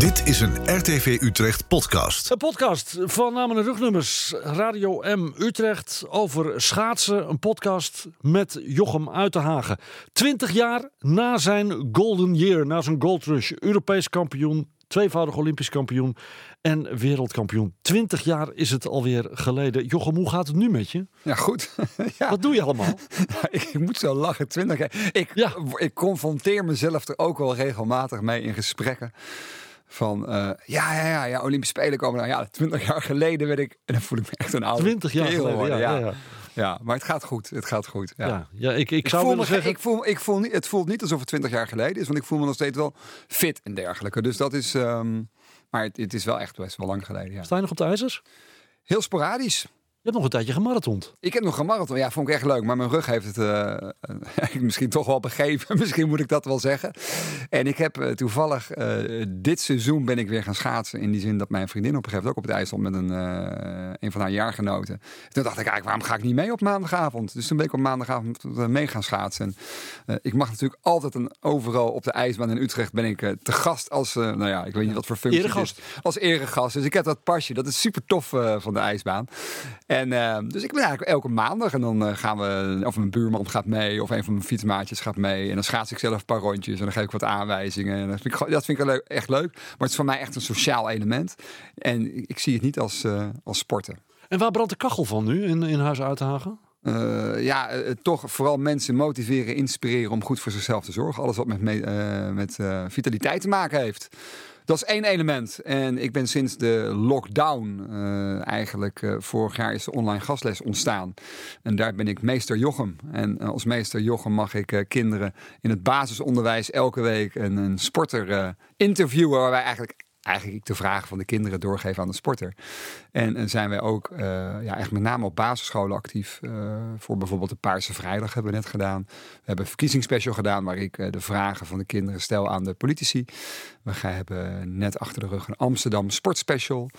Dit is een RTV Utrecht podcast. Een podcast van Namen en Rugnummers. Radio M Utrecht over schaatsen. Een podcast met Jochem Uitenhagen. Twintig jaar na zijn golden year, na zijn gold rush. Europees kampioen, tweevoudig Olympisch kampioen en wereldkampioen. Twintig jaar is het alweer geleden. Jochem, hoe gaat het nu met je? Ja, goed. ja. Wat doe je allemaal? ik moet zo lachen. Twintig jaar. Ik, Ja. ik confronteer mezelf er ook wel regelmatig mee in gesprekken. Van eh, ja, ja, ja, ja, Olympische Spelen komen. Nou ja, twintig jaar geleden werd ik. En dan voel ik me echt een oude. 20 jaar geleden, worden, ja, ja, ja, ja. maar het gaat goed. Het gaat goed. Ja. Ja, ik, ik Ik zou voel me, zeggen... ik voel, ik voel niet, het voelt niet alsof het 20 jaar geleden is, want ik voel me nog steeds wel fit en dergelijke. Dus dat is, ehm, maar het, het is wel echt best wel lang geleden. Ja. Sta je nog op de ijzers? Heel sporadisch. Je hebt nog een tijdje gemarathond. Ik heb nog een marathon. Ja, vond ik echt leuk. Maar mijn rug heeft het eh, misschien toch wel begeven. misschien moet ik dat wel zeggen. En ik heb eh, toevallig dit seizoen ben ik weer gaan schaatsen. In die zin dat mijn vriendin op een gegeven moment ook op het ijs stond met een, een van haar jaargenoten. Toen dacht ik eigenlijk, waarom ga ik niet mee op maandagavond? Dus toen ben ik op maandagavond mee gaan schaatsen. En, ik mag natuurlijk altijd een, overal op de ijsbaan in Utrecht ben ik te gast als, nou ja, ik weet niet wat voor functie Eregast. is. Als eregast. Dus ik heb dat pasje. Dat is super tof van de ijsbaan. En eh, dus ik ben eigenlijk elke maandag en dan eh, gaan we, of mijn buurman gaat mee, of een van mijn fietsmaatjes gaat mee. En dan schaats ik zelf een paar rondjes en dan geef ik wat aanwijzingen. En dat vind ik, dat vind ik leuk- echt leuk. Maar het is voor mij echt een sociaal element. En ik, ik zie het niet als, eh, als sporten. En waar brandt de kachel van nu in, in Huis Uitenhagen? Eh, ja, toch vooral mensen motiveren, inspireren om goed voor zichzelf te zorgen. Alles wat met, me- met vitaliteit te maken heeft. Dat is één element. En ik ben sinds de lockdown eh, eigenlijk, eh, vorig jaar is de online gastles ontstaan. En daar ben ik meester Jochem. En eh, als meester Jochem mag ik kinderen in het basisonderwijs elke week een, een sporter interviewen. Waar wij eigenlijk eigenlijk de vragen van de kinderen doorgeven aan de sporter. En, zijn wij ook eh, ja, echt met name op basisscholen actief. eh, voor bijvoorbeeld de Paarse Vrijdag hebben we net gedaan. We hebben een verkiezingsspecial gedaan waar ik eh, de vragen van de kinderen stel aan de politici. We hebben net achter de rug een Amsterdam sportspecial.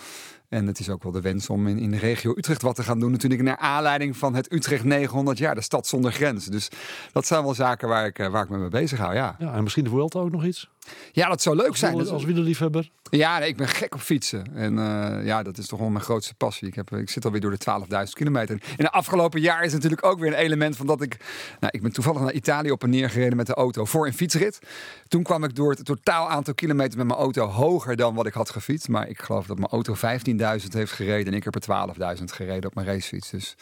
En het is ook wel de wens om in, in de regio Utrecht wat te gaan doen. Natuurlijk naar aanleiding van het Utrecht 900 jaar, de stad zonder grens. Dus dat zijn wel zaken waar ik, waar ik me mee bezig hou, ja. Ja, en misschien de Vuelta ook nog iets? Ja, dat zou leuk zijn. Als, wielerliefhebber? ja, nee, ik ben gek op fietsen. En eh, ja, dat is toch wel mijn grootste passie. Ik, heb, ik zit alweer door de 12.000 kilometer. In de afgelopen jaar is natuurlijk ook weer een element van dat ik... Nou, ik ben toevallig naar Italië op en neer gereden met de auto voor een fietsrit. Toen kwam ik door het totaal aantal kilometer met mijn auto hoger dan wat ik had gefietst. Maar ik geloof dat mijn auto 15.000 heeft gereden en ik heb er 12.000 gereden op mijn racefiets. Dus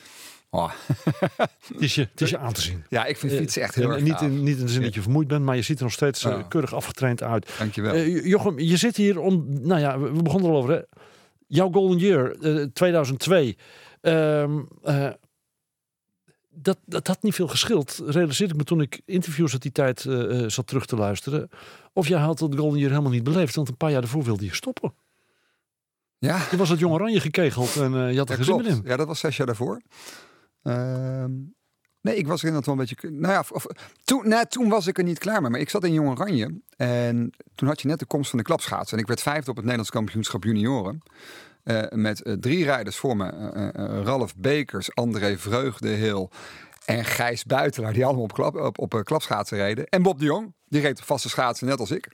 oh. Het is je, het is je aan te zien. ja, ik vind fietsen echt heel En erg niet, in, niet in de zin dat je vermoeid bent, maar je ziet er nog steeds eh, keurig afgetraind uit. Dankjewel. Eh, Jochem, je zit hier om, nou ja, we begonnen er al over. Hè? Jouw Golden Year, eh, 2002. Ehm, eh, dat, dat had niet veel geschild, realiseerde ik me toen ik interviews uit die tijd eh, eh, zat terug te luisteren. Of jij had dat Golden Year helemaal niet beleefd, want een paar jaar daarvoor wilde je stoppen. ja. Je was het Jong Oranje gekegeld en eh, je had er Ja, geen zin meer in. Ja, dat was zes jaar daarvoor. Ehm, nee, ik was er inderdaad wel een beetje... Nou ja, toen, nee, toen was ik er niet klaar mee. Maar ik zat in Jong Oranje. En toen had je net de komst van de klapschaatsen. En ik werd vijfde op het Nederlands kampioenschap junioren. Eh, met eh, drie rijders voor me. Eh, Ralf Bekers, André Vreugdehil en Gijs Buitelaar. Die allemaal op, klap, op, klapschaatsen reden. En Bob de Jong. Die reed op vaste schaatsen, net als ik.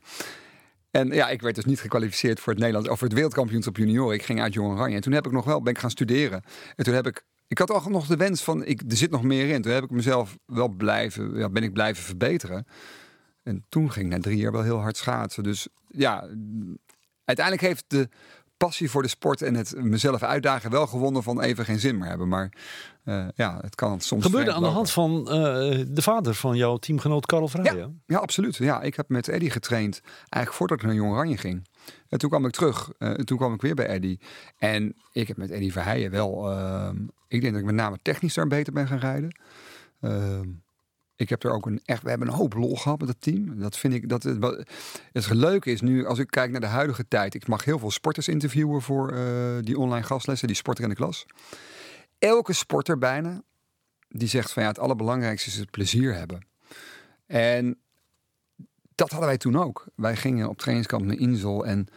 En ja, ik werd dus niet gekwalificeerd voor het Nederlands of voor het wereldkampioenschap junioren. Ik ging uit Jong Oranje. En toen heb ik nog wel ben ik gaan studeren. En toen heb ik ik had al nog de wens van ik er zit nog meer in. Toen heb ik mezelf wel blijven ja, ben ik blijven verbeteren. En toen ging ik na drie jaar wel heel hard schaatsen. Dus ja, uiteindelijk heeft de passie voor de sport en het mezelf uitdagen wel gewonnen van even geen zin meer hebben. Maar eh, ja, het kan soms. Gebeurde aan de hand van eh, de vader van jouw teamgenoot Karel Vrijen. Ja, ja, absoluut. Ja, ik heb met Eddie getraind eigenlijk voordat ik naar Jong Oranje ging. En toen kwam ik terug. eh, en toen kwam ik weer bij Eddie. En ik heb met Eddie Verheijen wel... ehm, ik denk dat ik met name technisch daar beter ben gaan rijden. Ehm, ik heb er ook een echt... We hebben een hoop lol gehad met het team. Dat vind ik... Dat het, wat- het leuke is nu, als ik kijk naar de huidige tijd... Ik mag heel veel sporters interviewen voor eh, die online gastlessen. Die sporter in de klas. Elke sporter bijna... Die zegt van ja, het allerbelangrijkste is het plezier hebben. En dat hadden wij toen ook. Wij gingen op trainingskamp naar Insel en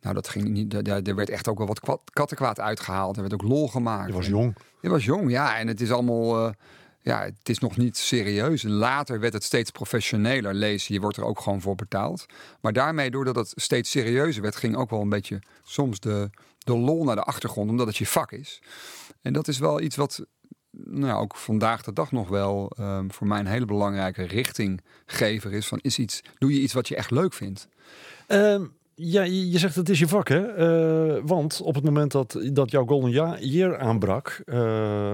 nou, dat ging niet. Daar, daar werd echt ook wel wat kwad- kattenkwaad uitgehaald. Er werd ook lol gemaakt. Je was jong. Je was jong, ja. En het is allemaal. eh, ja, het is nog niet serieus. Later werd het steeds professioneler. Lees, je wordt er ook gewoon voor betaald. Maar daarmee, doordat het steeds serieuzer werd, ging ook wel een beetje soms de, de lol naar de achtergrond, omdat het je vak is. En dat is wel iets wat nou, ook vandaag de dag nog wel um, voor mij een hele belangrijke richtinggever is. Van is iets, doe je iets wat je echt leuk vindt? Um, ja, je zegt het is je vak, hè? Uh, want op het moment dat, dat jouw Golden Year aanbrak, uh,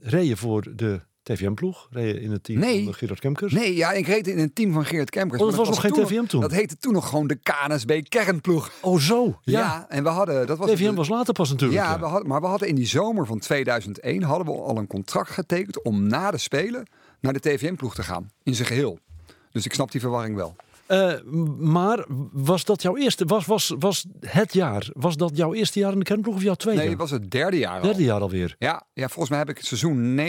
reed je voor de TVM-ploeg? Reed je in het team nee. van Gerard Kemkers? Nee, ja, ik reed in het team van Gerard Kemkers. Oh, dat was nog geen TVM toen? Dat heette toen nog gewoon de KNSB kernploeg. Oh, zo? Ja. ja en we hadden... Dat was TVM was later pas natuurlijk. Ja, We hadden, maar we hadden in die zomer van 2001 hadden we al een contract getekend om na de Spelen naar de TVM-ploeg te gaan. In zijn geheel. Dus ik snap die verwarring wel. Uh, maar was dat jouw eerste, was, was, was het jaar, was dat jouw eerste jaar in de kernploeg of jouw tweede? Nee, het was het derde jaar al. Derde jaar alweer. Ja, ja, volgens mij heb ik het seizoen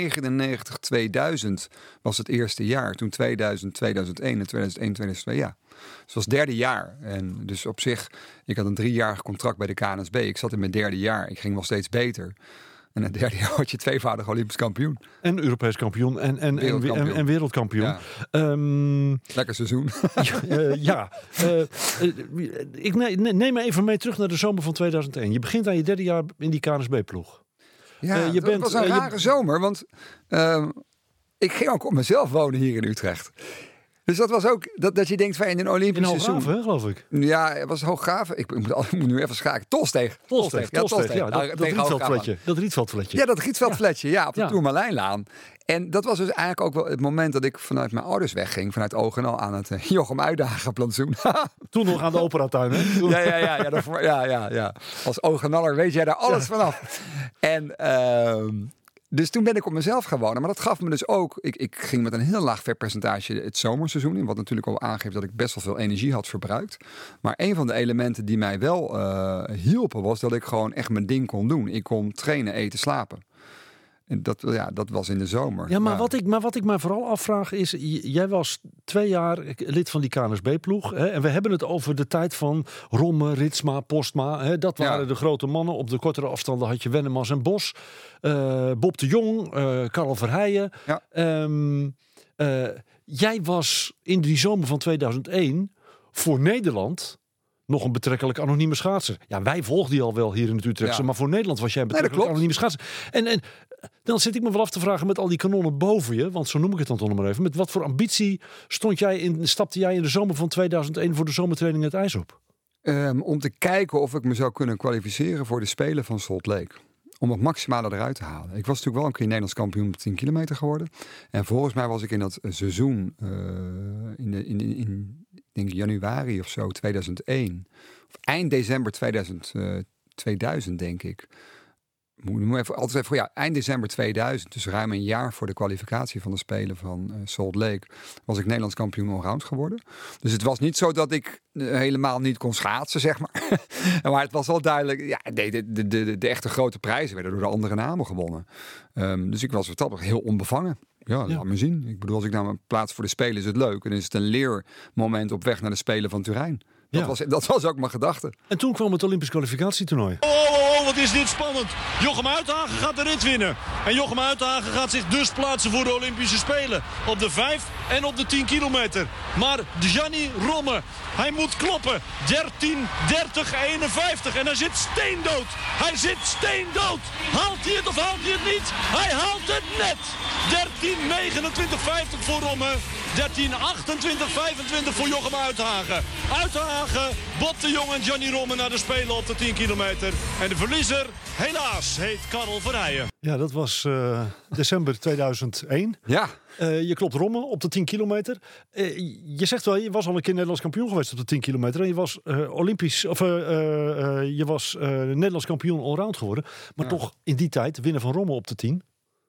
99-2000 was het eerste jaar. Toen 2000, 2001 en 2001, 2002, ja. Dus het was het derde jaar. En dus op zich, ik had een driejarig contract bij de KNSB. Ik zat in mijn derde jaar. Ik ging wel steeds beter. En het derde jaar word je tweevoudig Olympisch kampioen. En Europees kampioen en, en, wereldkampioen. En, en, wereldkampioen. Ja. Um, Lekker seizoen. uh, ja. Uh, ik neem me even mee terug naar de zomer van 2001. Je begint aan je derde jaar in die KNSB-ploeg. Ja, je bent, was een rare je... zomer. Want ehm, ik ging ook op mezelf wonen hier in Utrecht. Dus dat was ook dat, dat je denkt van in een Olympisch in seizoen. Hè, geloof ik. Ja, het was hooggraven. Ik, ik, moet, ik moet nu even schaken. Tolsteeg. Tolsteeg. Ja, Tolsteeg. Ja, dat, dat Rietveld-fletje. Dat Rietveld-fletje. Ja, dat Rietveld-fletje. Ja, op de ja. En dat was dus eigenlijk ook wel het moment dat ik vanuit mijn ouders wegging. Vanuit Ogenal aan het uh, Jochem Uitdagen plantsoen. Toen nog aan de operatuin, hè? ja, ja, ja, ja, daarvoor, ja, ja, ja. Als Ogenaller weet jij daar alles vanaf. En... Uh, dus toen ben ik op mezelf gaan wonen. Maar dat gaf me dus ook. Ik, ik ging met een heel laag vetpercentage het zomerseizoen in. Wat natuurlijk al aangeeft dat ik best wel veel energie had verbruikt. Maar een van de elementen die mij wel uh, hielpen was dat ik gewoon echt mijn ding kon doen. Ik kon trainen, eten, slapen. En dat, ja, dat was in de zomer. Ja, maar, ja. Wat ik, maar wat ik me vooral afvraag is... Jij was twee jaar lid van die KNSB-ploeg. En we hebben het over de tijd van Romme, Ritsma, Postma. Hè, dat waren ja. de grote mannen. Op de kortere afstanden had je Wennemars en Bos. Uh, Bob de Jong, uh, Karel Verheijen. Ja. Um, uh, jij was in die zomer van 2001 voor Nederland nog een betrekkelijk anonieme schaatser. Ja, wij volgden die al wel hier in het Utrechtse, ja. maar voor Nederland was jij een betrekkelijk nee, anonieme schaatser. En, en dan zit ik me wel af te vragen met al die kanonnen boven je, want zo noem ik het dan toch nog maar even. Met wat voor ambitie stond jij in, stapte jij in de zomer van 2001 voor de zomertraining het ijs op? Um, om te kijken of ik me zou kunnen kwalificeren voor de Spelen van Salt Lake om het maximale eruit te halen. Ik was natuurlijk wel een keer Nederlands kampioen op 10 kilometer geworden. En volgens mij was ik in dat seizoen, uh, in, de, in, in, in denk januari of zo, 2001. Of eind december 2000, uh, 2000 denk ik. Moet, moet even, altijd even, ja, eind december 2000, dus ruim een jaar voor de kwalificatie van de Spelen van uh, Salt Lake, was ik Nederlands kampioen allround geworden. Dus het was niet zo dat ik uh, helemaal niet kon schaatsen, zeg maar. maar het was wel duidelijk, ja, de, de, de, de, echte grote prijzen werden door de andere namen gewonnen. Um, dus ik was wat heel onbevangen. Ja, laat me zien. Ik bedoel, als ik naar mijn plaats voor de Spelen is het leuk. En is het een leermoment op weg naar de Spelen van Turijn. Dat, ja. was, dat was ook mijn gedachte. En toen kwam het Olympisch kwalificatietoernooi. Oh, oh, oh, wat is dit spannend. Jochem Uithagen gaat de rit winnen. En Jochem Uithagen gaat zich dus plaatsen voor de Olympische Spelen. Op de 5 en op de 10 kilometer. Maar Gianni Romme, hij moet kloppen. 13, 30, 51. En hij zit steendood. Hij zit steendood. Haalt hij het of haalt hij het niet? Hij haalt het net. 13, 29, 50 voor Romme. 13, 28, 25 voor Jochem Uithagen. Uithagen, Bob de Jong en Johnny Romme naar de Spelen op de 10 kilometer. En de verliezer, helaas, heet Karel Verheijen. Ja, dat was uh, december 2001. Ja. Uh, je klopt Romme op de 10 kilometer. Uh, je zegt wel, je was al een keer Nederlands kampioen geweest op de 10 kilometer. En je was Olympisch, of je was Nederlands kampioen allround geworden. Maar ja. toch in die tijd winnen van Romme op de 10.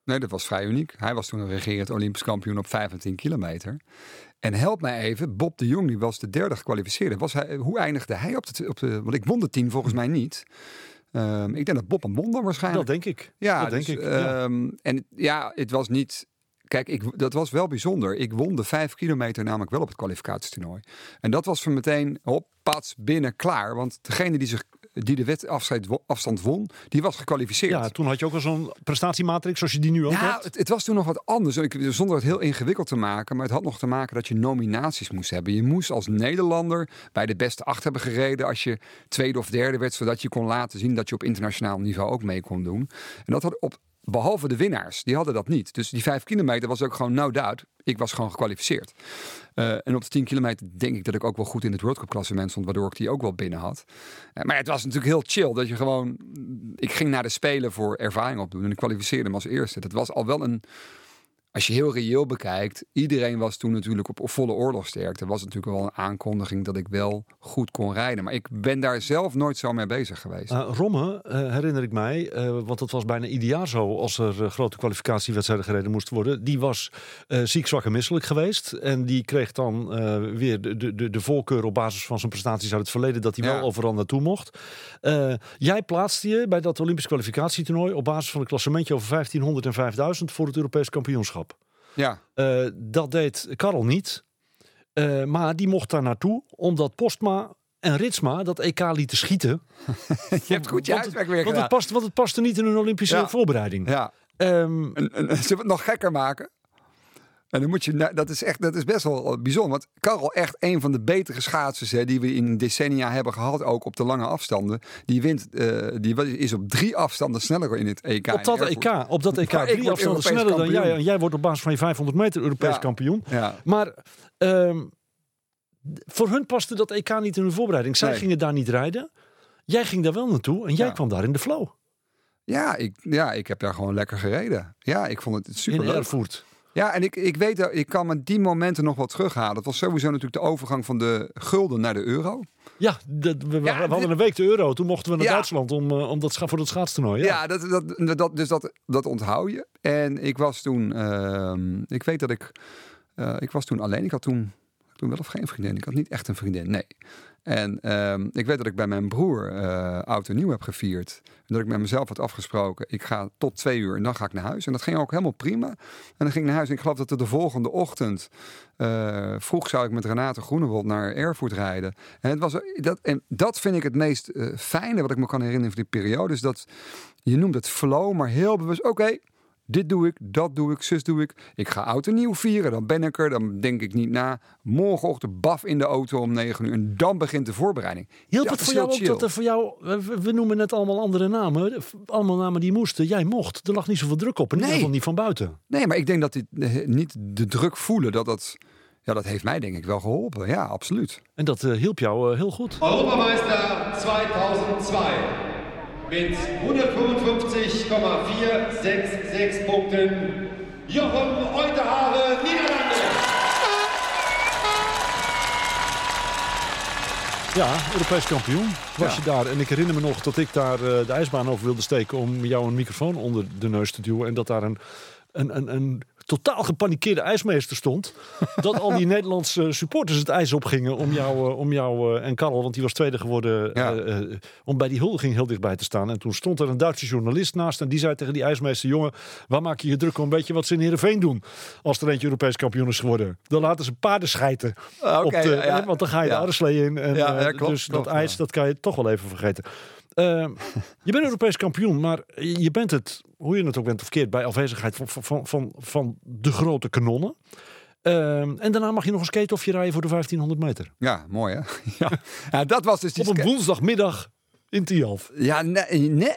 Nee, dat was vrij uniek. Hij was toen een regerend Olympisch kampioen op 15 kilometer. En help mij even, Bob de Jong, die was de derde gekwalificeerde. Was hij, hoe eindigde hij op de, op de... Want ik won de 10 volgens mij niet. Um, ik denk dat Bob een won dan waarschijnlijk. Dat denk ik. Ja, dat dus, denk ik. Um, ja. En ja, het was niet... Kijk, ik, dat was wel bijzonder. Ik won de vijf kilometer namelijk wel op het kwalificatietoernooi. En dat was voor meteen, hop, pats, binnen, klaar. Want degene die zich die de wedstrijd wo- afstand won, die was gekwalificeerd. Ja, toen had je ook al zo'n prestatiematrix zoals je die nu ook Ja, hebt. het, het was toen nog wat anders. Ik, zonder het heel ingewikkeld te maken. Maar het had nog te maken dat je nominaties moest hebben. Je moest als Nederlander bij de beste acht hebben gereden. Als je tweede of derde werd. Zodat je kon laten zien dat je op internationaal niveau ook mee kon doen. En dat had op. Behalve de winnaars, die hadden dat niet. Dus die vijf kilometer was ook gewoon no doubt. Ik was gewoon gekwalificeerd. Eh, en op de 10 kilometer denk ik dat ik ook wel goed in het World Cup klassement stond, waardoor ik die ook wel binnen had. Eh, maar het was natuurlijk heel chill dat je gewoon. Ik ging naar de Spelen voor ervaring opdoen en ik kwalificeerde me als eerste. Dat was al wel een. Als je heel reëel bekijkt, iedereen was toen natuurlijk op, volle oorlogsterkte. Er was natuurlijk wel een aankondiging dat ik wel goed kon rijden. Maar ik ben daar zelf nooit zo mee bezig geweest. Uh, Romme, uh, herinner ik mij, uh, want dat was bijna ieder jaar zo als er grote kwalificatiewedstrijden gereden moesten worden. Die was ziek, zwak en misselijk geweest. En die kreeg dan weer de, de, de voorkeur op basis van zijn prestaties uit het verleden dat hij ja. wel overal naartoe mocht. Jij plaatste je bij dat Olympisch kwalificatietoernooi op basis van een klassementje over 1500 en 5000 voor het Europees kampioenschap. Ja. Uh, dat deed Karel niet. Uh, maar die mocht daar naartoe omdat Postma en Ritsma dat EK lieten schieten. je hebt goed je want, weer want het, past, want het paste niet in hun Olympische ja. voorbereiding. Ja. Um, en, en, zullen we het nog gekker maken? En dan moet je, dat is echt, dat is best wel bijzonder. Want Karel, echt een van de betere schaatsers hè, die we in decennia hebben gehad, ook op de lange afstanden. Die wint, uh, die is op drie afstanden sneller in het EK. Op dat EK, op dat EK, drie afstanden sneller kampioen. dan jij. En jij wordt op basis van je 500 meter Europees ja. kampioen. Ja. Maar um, voor hun paste dat EK niet in hun voorbereiding. Zij Nee. gingen daar niet rijden. Jij ging daar wel naartoe en jij Ja. kwam daar in de flow. Ja ik, ja, ik heb daar gewoon lekker gereden. Ja, ik vond het super in leuk. Erfurt. Ja, en ik, ik weet dat ik kan me die momenten nog wel terughalen. Dat was sowieso natuurlijk de overgang van de gulden naar de euro. Ja, dat, we, Ja, hadden dit- een week de euro. Toen mochten we naar Ja. Duitsland om, eh, om dat, voor dat schaatstoernooi. Ja. Ja, dat, dat, dat, dus dat, dat onthoud je. En ik was toen, ehm, ik weet dat ik, eh, ik was toen alleen. Ik had toen, toen wel of geen vriendin. Ik had niet echt een vriendin, nee. En ehm, ik weet dat ik bij mijn broer eh oud en nieuw heb gevierd. En dat ik met mezelf had afgesproken. Ik ga tot twee uur en dan ga ik naar huis. En dat ging ook helemaal prima. En dan ging ik naar huis. En ik geloof dat er de volgende ochtend eh, vroeg zou ik met Renate Groenewold naar Erfurt rijden. En, het was, dat, en dat vind ik het meest eh, fijne wat ik me kan herinneren van die periode. Is dat je noemt het flow, maar heel bewust. Oké, dit doe ik, dat doe ik, zus doe ik. Ik ga oud en nieuw vieren, dan ben ik er, dan denk ik niet na. Morgenochtend baf in de auto om 9 uur en dan begint de voorbereiding. Hielp Dat het voor jou heel ook dat er voor jou... We, we noemen net allemaal andere namen. Allemaal namen die moesten. Jij mocht. Er lag niet zoveel druk op. In ieder Nee. geval niet van buiten. Nee, maar ik denk dat dit eh, niet de druk voelen, dat dat, ja, dat heeft mij denk ik wel geholpen. Ja, absoluut. En dat eh, hielp jou eh, heel goed. Europameister 2002 mit 155,466 Punkten Jochen Euterhaare, Niederlande. Ja, Europees kampioen was Ja. je daar. En ik herinner me nog dat ik daar eh, de ijsbaan over wilde steken... om jou een microfoon onder de neus te duwen. En dat daar een, een, een, een totaal gepanikeerde ijsmeester stond. dat al die Nederlandse supporters het ijs opgingen om jou, eh, om jou eh, en Karel... want die was tweede geworden, Ja. eh, om bij die huldiging heel dichtbij te staan. En toen stond er een Duitse journalist naast... en die zei tegen die ijsmeester... jongen, waar maak je je druk om? Weet je wat ze in Heerenveen doen? Als er eentje Europees kampioen is geworden. Dan laten ze paarden schijten. Ah, op de, ja. want dan ga je de Arreslee in. En, Ja, ja, klopt, dus klopt, dat ijs, dat kan je toch wel even vergeten. Ehm, je bent Europees kampioen, maar je bent het, hoe je het ook bent of keert, bij afwezigheid van, van, van, van de grote kanonnen. Ehm, en daarna mag je nog een skate-offje rijden voor de 1500 meter. Ja, mooi hè? Ja, ja dat was dus die Op een woensdagmiddag in Tialf. Ja, nee, nee,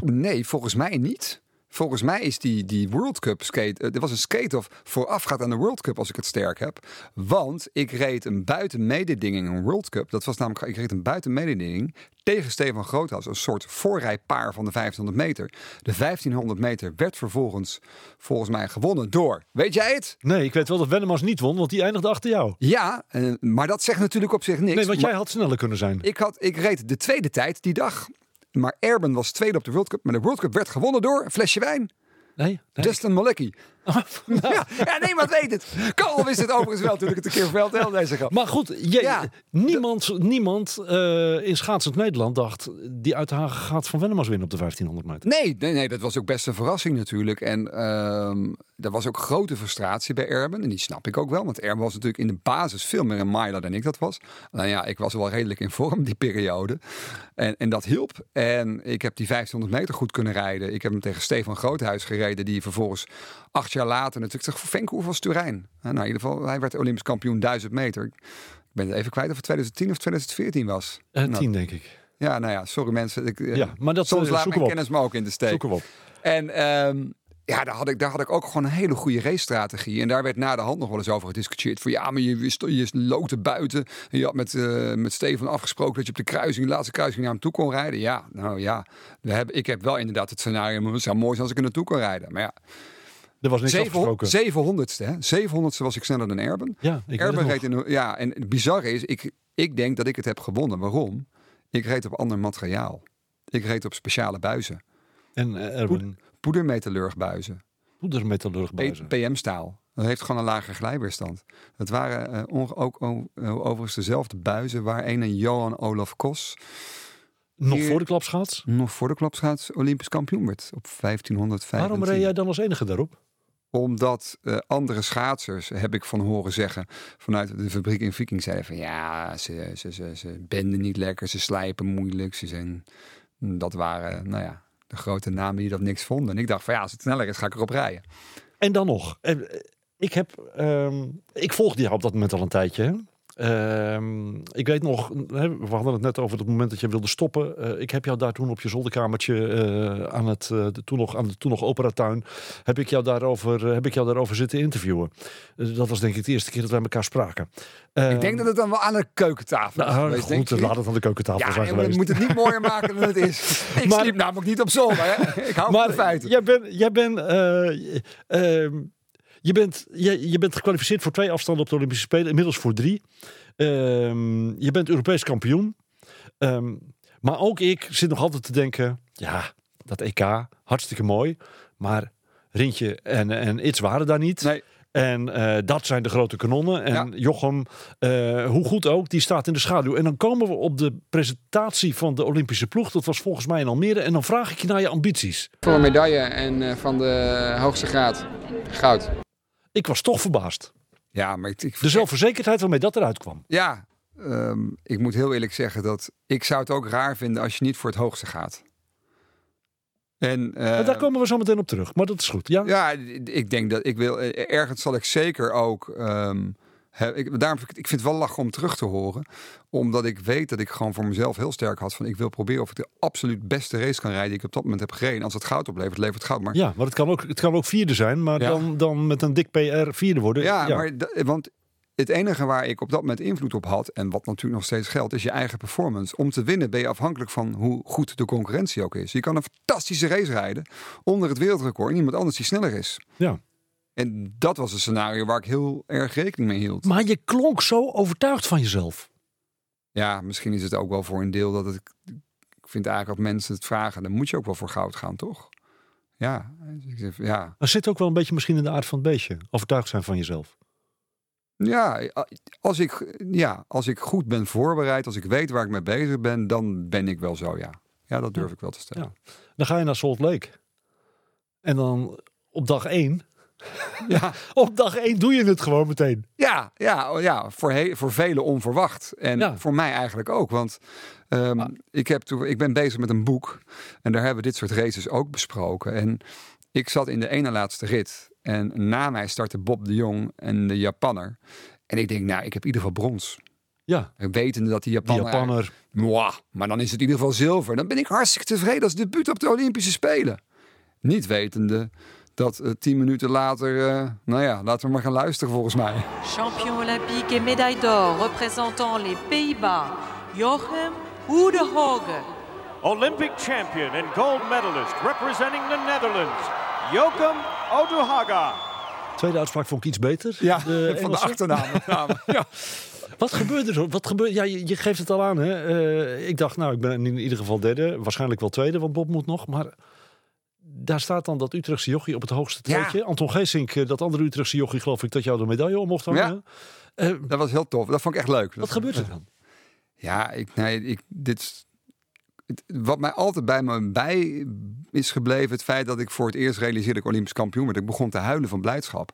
nee, volgens mij niet. Volgens mij is die, die World Cup skate. eh, Er was een skate-off voorafgaat aan de World Cup, als ik het sterk heb. Want ik reed een buitenmededinging, een World Cup. Dat was namelijk, ik reed een buitenmededinging tegen Stefan Groothuis. Een soort voorrijpaar van de 1500 meter. De 1500 meter werd vervolgens, volgens mij, gewonnen door. Weet jij het? Nee, ik weet wel dat Wennemars niet won, want die eindigde achter jou. Ja, eh, maar dat zegt natuurlijk op zich niks. Nee, want jij had sneller kunnen zijn. ik, had, ik reed de tweede tijd die dag. Maar Erben was tweede op de World Cup. Maar de World Cup werd gewonnen door een flesje wijn. Nee, Dustin Malecki. ja, ja, nee, maar weet het. Karel wist het overigens wel toen ik het een keer vertelde. Deze grap. Maar goed, je, Ja. niemand, niemand eh, in schaatsend Nederland dacht... die uit de Hagen gaat van Wennemars winnen op de 1500 meter. Nee, nee, nee, dat was ook best een verrassing natuurlijk. En ehm er was ook grote frustratie bij Erben. En die snap ik ook wel. Want Erben was natuurlijk in de basis veel meer een miler dan ik dat was. Nou ja, ik was wel redelijk in vorm die periode. En, en dat hielp. En ik heb die 1500 meter goed kunnen rijden. Ik heb hem tegen Stefan Groothuis gereden. Die vervolgens acht jaar later natuurlijk tegen Vancouver was Turijn. Nou, in ieder geval, hij werd Olympisch kampioen 1000 meter. Ik ben het even kwijt of het 2010 of 2014 was. Eh Nou, tien, denk ik. ja, nou ja, sorry mensen. Ik, eh, Ja, maar dat, soms eh, laat zoeken mijn kennis me ook in de steek. Zoeken we op. En ehm, ja, daar had, ik, daar had ik ook gewoon een hele goede racestrategie. En daar werd na de hand nog wel eens over gediscussieerd. Van ja, maar je, je, sto- je loopt buiten. En je had met, eh, met Steven afgesproken dat je op de kruising, de laatste kruising naar hem toe kon rijden. Ja, nou ja. We hebben, ik heb wel inderdaad het scenario. maar Het zou mooi zijn als ik er naartoe kon rijden. Maar ja, Er was niks afgesproken. 700ste. Hè? 700ste was ik sneller dan Erben. Ja, ik Erben reed in, ja, en het bizarre is, ik, ik denk dat ik het heb gewonnen. Waarom? Ik reed op ander materiaal. Ik reed op speciale buizen. En uh, Erwin, Poedermetallurgbuizen. poedermetallurgbuizen. PM-staal. Dat heeft gewoon een lage glijweerstand. Dat waren eh, ook eh, overigens dezelfde buizen waar een Johan Olaf Kos Nog hier- voor de klapschaats. nog voor de klapschaats Olympisch kampioen werd op 1525. Waarom reed jij dan als enige daarop? Omdat eh, andere schaatsers, heb ik van horen zeggen, vanuit de fabriek in Viking zeiden van ja, ze, ze, ze, ze benden niet lekker, ze slijpen moeilijk. Ze zijn, dat waren, nou ja, grote namen die dat niks vonden. En ik dacht van ja, als het sneller is, ga ik erop rijden. En dan nog. eh, Ik heb, ehm, ik volgde jou op dat moment al een tijdje. Ehm, ik weet nog, we hadden het net over het moment dat je wilde stoppen. Eh, ik heb jou daar toen op je zolderkamertje eh, aan het eh, de, toen nog aan de toen nog operatuin heb ik jou daarover heb ik jou daarover zitten interviewen. Dat was denk ik de eerste keer dat wij elkaar spraken. ik denk dat het dan wel aan de keukentafel is nou, geweest, denk goed, laat het aan de keukentafel Ja, zijn maar geweest. je moet het niet mooier maken dan het is. Ik Maar- sliep namelijk niet op zolder. Hè? Ik hou van de Maar feiten. jij bent, jij bent, eh, ehm, je bent, je, je bent gekwalificeerd voor twee afstanden op de Olympische Spelen, inmiddels voor drie. Ehm, je bent Europees kampioen. Ehm, maar ook ik zit nog altijd te denken, ja, dat EK, hartstikke mooi. Maar Rintje en, en Its waren daar niet. Nee. En eh, dat zijn de grote kanonnen. En Ja. Jochem, eh, hoe goed ook, die staat in de schaduw. En dan komen we op de presentatie van de Olympische ploeg. Dat was volgens mij in Almere. En dan vraag ik je naar je ambities. Voor een medaille en eh, van de hoogste graad. Goud. Ik was toch verbaasd. Ja, maar ik, ik, De zelfverzekerdheid waarmee dat eruit kwam. ja ehm, ik moet heel eerlijk zeggen dat ik zou het ook raar vinden als je niet voor het hoogste gaat. En, eh, daar komen we zo meteen op terug. Maar dat is goed. Ja? Ja, ik denk dat ik wil. eh, Ergens zal ik zeker ook. ehm, he- ik, daarom vind ik, vind het wel lachen om terug te horen. Omdat ik weet dat ik gewoon voor mezelf heel sterk had. Van ik wil proberen of ik de absoluut beste race kan rijden die ik op dat moment heb gereden. Als het goud oplevert, levert het goud. Maar Ja, maar het kan ook, het kan ook vierde zijn. Maar Ja. dan, dan met een dik PR vierde worden. Ja, maar da- want het enige waar ik op dat moment invloed op had, en wat natuurlijk nog steeds geldt, is je eigen performance. Om te winnen ben je afhankelijk van hoe goed de concurrentie ook is. Je kan een fantastische race rijden onder het wereldrecord en iemand anders die sneller is. Ja. En dat was een scenario waar ik heel erg rekening mee hield. Maar je klonk zo overtuigd van jezelf. Ja, misschien is het ook wel voor een deel dat het. Ik vind eigenlijk als mensen het vragen, dan moet je ook wel voor goud gaan, toch? Ja, ik ja. Dat zit ook wel een beetje misschien in de aard van het beestje. Overtuigd zijn van jezelf. Ja, als ik, ja, als ik goed ben voorbereid, als ik weet waar ik mee bezig ben, dan ben ik wel zo, ja. Ja, dat durf ik wel te stellen. Dan ga je naar Salt Lake. En dan op dag één. Ja, Op dag één doe je het gewoon meteen. ja, ja, oh ja voor, voor velen onverwacht. En Ja. voor mij eigenlijk ook. Want ehm, ik, heb toen, ik ben bezig met een boek. En daar hebben we dit soort races ook besproken. En ik zat in de ene laatste rit. En na mij startte Bob de Jong en de Japanner. En ik denk, nou, ik heb in ieder geval brons. Ja, Wetende dat die. Mwah, maar dan is het in ieder geval zilver. Dan ben ik hartstikke tevreden als debuut op de Olympische Spelen. Niet wetende dat eh, tien minuten later... eh, nou ja, laten we maar gaan luisteren volgens mij. Champion olympique et médaille d'or représentant les Pays-Bas, Jochem Oedehoge. Olympic champion and gold medalist representing the Netherlands, Joachim Oduhaga. Tweede uitspraak vond ik iets beter. Ja, De van de achternaam. ja. Wat gebeurde er? Wat gebeurde? Ja, je, je geeft het al aan. Hè? Eh, ik dacht, nou, ik ben in ieder geval derde. Waarschijnlijk wel tweede, want Bob moet nog. Maar daar staat dan dat Utrechtse jochie op het hoogste Ja. treedje. Anton Geesink, eh, dat andere Utrechtse jochie, geloof ik, dat jou de medaille om mocht hangen. Eh, Dat was heel tof. Dat vond ik echt leuk. wat Dat- gebeurt er dan? Ja, ik, nee, ik, dit, wat mij altijd bij me bij is gebleven, het feit dat ik voor het eerst realiseerde dat ik Olympisch kampioen werd. Ik begon te huilen van blijdschap.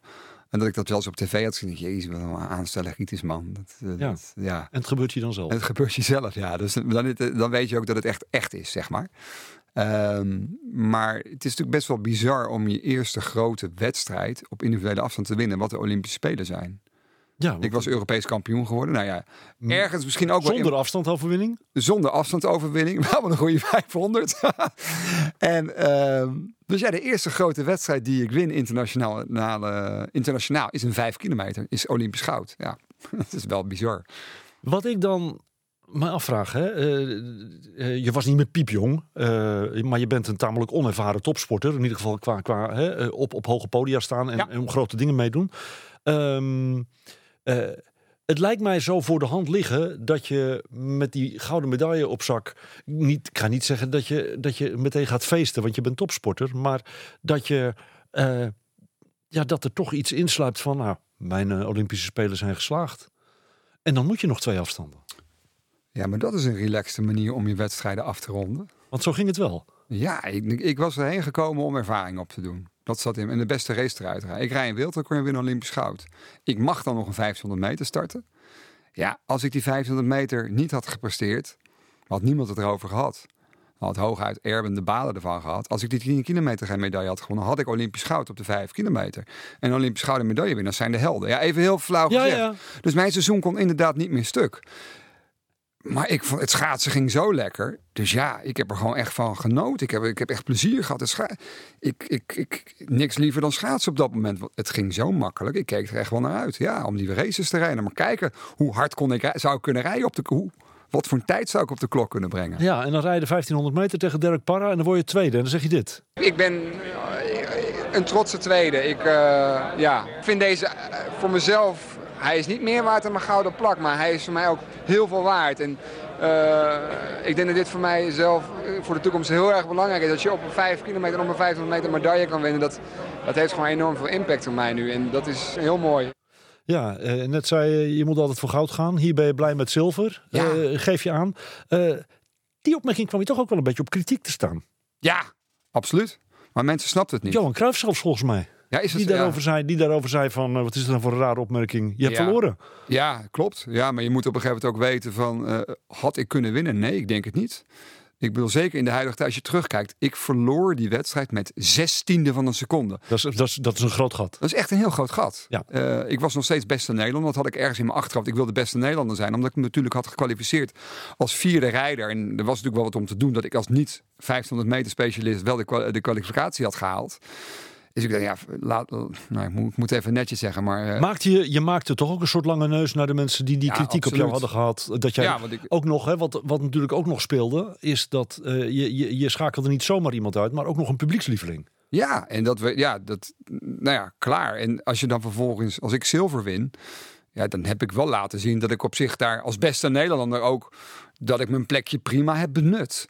En dat ik dat wel eens op tv had gezien. Jezus, wat een aanstellig iets is, man. Dat, eh, Ja. dat- ja. En het gebeurt je dan zelf. En het gebeurt jezelf, ja. Dus dan, dan weet je ook dat het echt echt is, zeg maar. Ehm, maar het is natuurlijk best wel bizar om je eerste grote wedstrijd op individuele afstand te winnen, wat de Olympische Spelen zijn. ja, Ik was Europees kampioen geworden. Nou ja, ergens misschien ook wel in- zonder afstandoverwinning. zonder afstandsoverwinning. Wel een goede 500. en ehm, dus ja, de eerste grote wedstrijd die ik win internationaal, na- internationaal is een 5 kilometer. Is Olympisch goud. Ja, dat is wel bizar. Wat ik dan me afvraag, hè, eh, eh, je was niet meer piepjong, eh, maar je bent een tamelijk onervaren topsporter. In ieder geval qua, qua hè, op, op hoge podia staan en, Ja. en grote dingen meedoen. Ehm, eh, het lijkt mij zo voor de hand liggen dat je met die gouden medaille op zak. Niet, ik ga niet zeggen dat je, dat je meteen gaat feesten, want je bent topsporter. Maar dat je. ja, dat er toch iets insluipt van. Nou, mijn Olympische Spelen zijn geslaagd. En dan moet je nog twee afstanden. Ja, maar dat is een relaxte manier om je wedstrijden af te ronden. Want zo ging het wel. Ja, ik, ik was erheen gekomen om ervaring op te doen. Dat zat in. En de beste race eruit rijden. Ik rij een wereldrecord en win Olympisch goud. Ik mag dan nog een 500 meter starten. Ja, als ik die 500 meter niet had gepresteerd, had niemand het erover gehad. Had hooguit Erben de balen ervan gehad. Als ik die 10 kilometer geen medaille had gewonnen, had ik Olympisch goud op de 5 kilometer. En Olympisch gouden medaillewinnaars zijn de helden. Ja, even heel flauw Ja, gezegd. ja. Dus mijn seizoen kon inderdaad niet meer stuk. Maar ik vond, het schaatsen ging zo lekker. Dus ja, ik heb er gewoon echt van genoten. Ik heb, ik heb echt plezier gehad. Het scha- ik, ik, ik, niks liever dan schaatsen op dat moment. Het ging zo makkelijk. Ik keek er echt wel naar uit. Ja, om die races te rijden. Maar kijken, hoe hard kon ik, zou ik kunnen rijden op de... Hoe, wat voor een tijd zou ik op de klok kunnen brengen? Ja, en dan rijden 1500 meter tegen Derek Parra en dan word je tweede. En dan zeg je dit. Ik ben eh, een trotse tweede. Ik eh, ja, vind deze eh, voor mezelf... Hij is niet meer waard dan mijn gouden plak, maar hij is voor mij ook heel veel waard. En eh, ik denk dat dit voor mij zelf eh, voor de toekomst heel erg belangrijk is. Dat je op een 5 kilometer en op een 500 meter medaille kan winnen, dat, dat heeft gewoon enorm veel impact op mij nu. En dat is heel mooi. Ja, eh, net zei je, je moet altijd voor goud gaan. Hier ben je blij met zilver. Ja. Geef je aan. Die opmerking kwam je toch ook wel een beetje op kritiek te staan. Ja, absoluut. Maar mensen snapten het niet. Johan Cruijff zelfs volgens mij. Ja, is het, Die ja. daarover, zei, die daarover zei van, eh, wat is dat dan voor een rare opmerking? Je hebt Ja. verloren. Ja, klopt. Ja, maar je moet op een gegeven moment ook weten van... eh, had ik kunnen winnen? Nee, ik denk het niet. Ik bedoel, zeker in de huidige tijd, als je terugkijkt... ik verloor die wedstrijd met zestiende van een seconde. Dat is, dat, is, dat is een groot gat. Dat is echt een heel groot gat. Ja. Eh, ik was nog steeds beste Nederlander. Dat had ik ergens in mijn achterhoofd. Ik wilde beste Nederlander zijn. Omdat ik me natuurlijk had gekwalificeerd als vierde rijder. En er was natuurlijk wel wat om te doen. Dat ik als niet 500 meter specialist wel de, de kwalificatie had gehaald. Dus ik dacht, ja, laat, nou, ik moet, ik moet even netjes zeggen. Maar eh, Maakte je, je maakte toch ook een soort lange neus naar de mensen die die Ja, kritiek op jou hadden gehad. Dat jij Ja, want ik- ook nog, hè, wat, wat natuurlijk ook nog speelde, is dat eh, je, je, je schakelde niet zomaar iemand uit, maar ook nog een publiekslieveling. Ja, en dat we, ja, dat, nou ja, klaar. En als je dan vervolgens, als ik zilver win, ja, dan heb ik wel laten zien dat ik op zich daar als beste Nederlander ook, dat ik mijn plekje prima heb benut.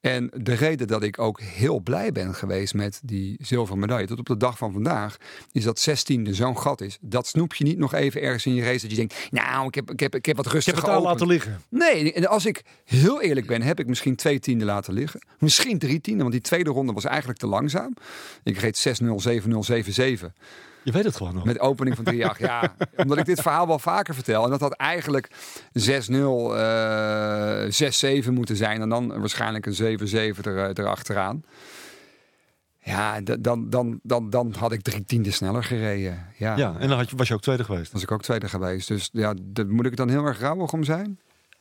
En de reden dat ik ook heel blij ben geweest met die zilveren medaille tot op de dag van vandaag, is dat 16e zo'n gat is. Dat snoep je niet nog even ergens in je race dat je denkt, nou, ik heb, ik heb, ik heb wat Ik rustig heb het daar laten liggen. Nee, en als ik heel eerlijk ben, heb ik misschien twee tienden laten liggen. Misschien drie tienden, want die tweede ronde was eigenlijk te langzaam. Ik reed 6-0, 7-0, 7-7. Je weet het gewoon nog. Met opening van 3-8. Ja, omdat ik dit verhaal wel vaker vertel. En dat had eigenlijk 6-0, eh 6-7 moeten zijn. En dan waarschijnlijk een 7-7 er, eh, erachteraan. Ja, dan, dan, dan, dan had ik drie tienden sneller gereden. Ja, Ja, en dan had je, was je ook tweede geweest. was ik ook tweede geweest. Dus ja, daar moet ik dan heel erg rouwig om zijn?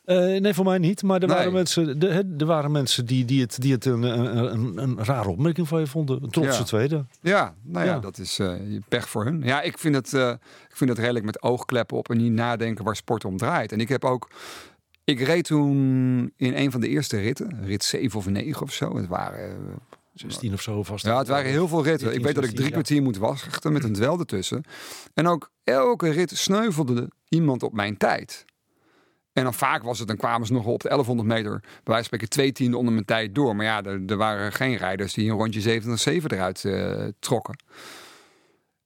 Eh, nee, voor mij niet. Maar er Nee. waren mensen, de, hè, er waren mensen die, die het, die het een, een, een, rare opmerking van je vonden. Een trotse Ja. tweede. Ja, nou ja, Ja. dat is eh, pech voor hun. Ja, ik vind, het, eh, ik vind het redelijk met oogkleppen op en niet nadenken waar sport om draait. En ik heb ook... Ik reed toen in een van de eerste ritten, rit 7 of 9 of zo. Het waren, eh, 16 of zo vast. ja, het waren heel veel ritten. Ik weet dat ik 16, drie ja. kwartier moet wachten met een dwel ertussen. En ook elke rit sneuvelde iemand op mijn tijd. En dan vaak was het, dan kwamen ze nog op de 1100 meter, bij wijze van spreken twee tienden onder mijn tijd door. Maar ja, er, er waren geen rijders die een rondje 27-7 eruit eh, trokken.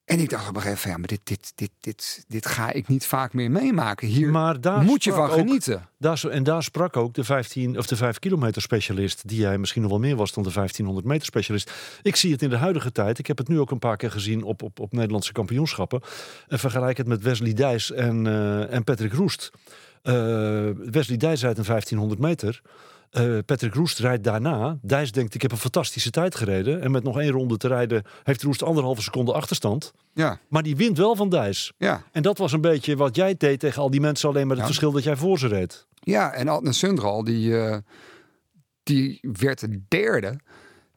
En ik dacht op een gegeven moment, ja, maar dit, dit, dit, dit, dit ga ik niet vaak meer meemaken. Hier Maar daar moet je van ook- genieten. Daar, zo- en daar sprak ook de 15 of de 5 kilometer specialist, die jij misschien nog wel meer was dan de 1500 meter specialist. Ik zie het in de huidige tijd. Ik heb het nu ook een paar keer gezien op, op, op Nederlandse kampioenschappen. En vergelijk het met Wesley Dijs en, eh, en Patrick Roest. Eh, Wesley Dijs rijdt een 1500 meter. Eh, Patrick Roest rijdt daarna. Dijs denkt, ik heb een fantastische tijd gereden. En met nog één ronde te rijden heeft Roest anderhalve seconde achterstand. Ja, Maar die wint wel van Dijs. ja. En dat was een beetje wat jij deed tegen al die mensen. Alleen met het Ja. verschil dat jij voor ze reed. Ja, en Adnan Sundral, die, eh, die werd de derde.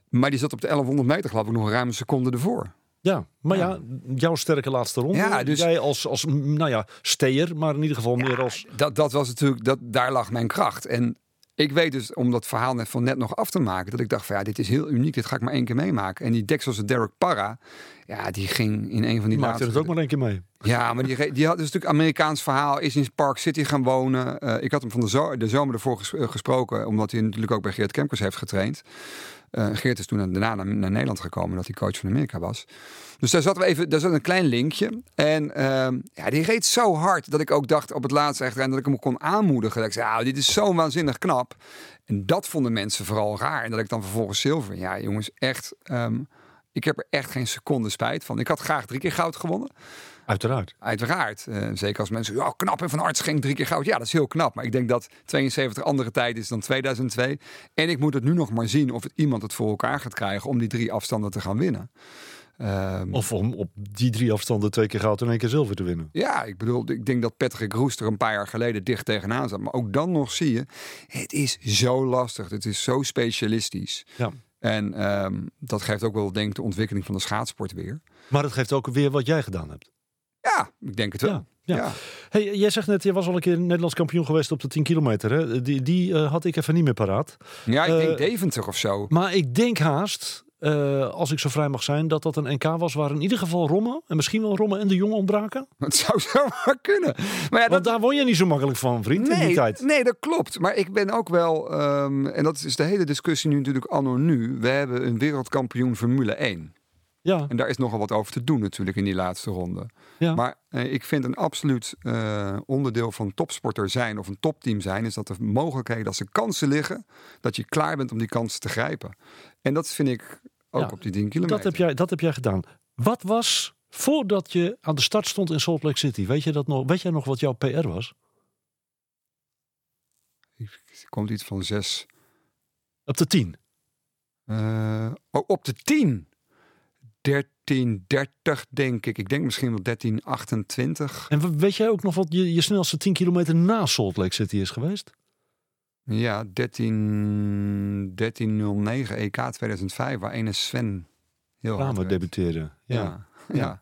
Maar die zat op de 1100 meter geloof ik nog een ruime seconde ervoor. Ja, maar ja, jouw sterke laatste ronde. Ja, dus- Jij als, als nou ja, steer, maar in ieder geval meer als... Dat, dat was natuurlijk, dat, daar lag mijn kracht. En ik weet dus, om dat verhaal net van net nog af te maken, dat ik dacht van ja, dit is heel uniek, dit ga ik maar één keer meemaken. En die Dexelse Derek Parra, ja, die ging in een van die maakte laatste... het ook maar één keer mee. Ja, maar die, die had dus natuurlijk Amerikaans verhaal, is in Park City gaan wonen. Eh, ik had hem van de, zo de zomer ervoor ges- eh, gesproken, omdat hij natuurlijk ook bij Geert Kemkers heeft getraind. Eh, Geert is toen daarna naar, naar Nederland gekomen, dat hij coach van Amerika was. Dus daar zat, we even, daar zat een klein linkje. En ehm, ja, die reed zo hard dat ik ook dacht op het laatste echt dat ik hem kon aanmoedigen. Dat ik zei, ah, dit is zo waanzinnig knap. En dat vonden mensen vooral raar. En dat ik dan vervolgens zilver. Ja, jongens, echt. ehm, ik heb er echt geen seconde spijt van. Ik had graag drie keer goud gewonnen. Uiteraard. Uiteraard. Eh, zeker als mensen, ja, knap en van Arts ging drie keer goud. Ja, dat is heel knap. Maar ik denk dat 72 andere tijd is dan 2002. En ik moet het nu nog maar zien of het iemand het voor elkaar gaat krijgen om die drie afstanden te gaan winnen. Ehm, Of om op die drie afstanden twee keer goud en één keer zilver te winnen. ja, ik bedoel, ik denk dat Patrick Roest er een paar jaar geleden dicht tegenaan zat. Maar ook dan nog zie je, het is zo lastig. Het is zo specialistisch. Ja. En ehm, dat geeft ook wel, denk ik, de ontwikkeling van de schaatsport weer. Maar het geeft ook weer wat jij gedaan hebt. Ja, ik denk het wel. Ja, ja. Hey, jij zegt net, je was al een keer Nederlands kampioen geweest op de 10 kilometer. Hè? Die, die eh, had ik even niet meer paraat. Ja, ik Eh, denk Deventer of zo. Maar ik denk haast, eh, als ik zo vrij mag zijn, dat dat een NK was waar in ieder geval Romme en misschien wel Romme en de Jong ontbraken. Het zou zomaar kunnen. Maar ja, Want daar won je niet zo makkelijk van, vriend, in die tijd. Nee, dat klopt. Maar ik ben ook wel, ehm, en dat is de hele discussie nu natuurlijk anno nu. We hebben een wereldkampioen Formule 1. Ja, En daar is nogal wat over te doen natuurlijk in die laatste ronde. ja. Maar eh, ik vind een absoluut eh, onderdeel van topsporter zijn of een topteam zijn... is dat de mogelijkheden, als er kansen liggen... dat je klaar bent om die kansen te grijpen. En dat vind ik ook Ja, op die 10 kilometer. dat, heb jij, dat heb jij gedaan. Wat was, voordat je aan de start stond in Salt Lake City, weet, je dat nog, weet jij nog wat jouw PR was? Er komt iets van zes... Op de 10. eh, oh, op de 10. 1330 denk ik. Ik denk misschien wel 1328. En we- weet jij ook nog wat je, je snelste 10 kilometer na Salt Lake City is geweest? Ja, 13, 1309 EK 2005, waar ene Sven heel reed. debuteerde. Ja. Ja, ja.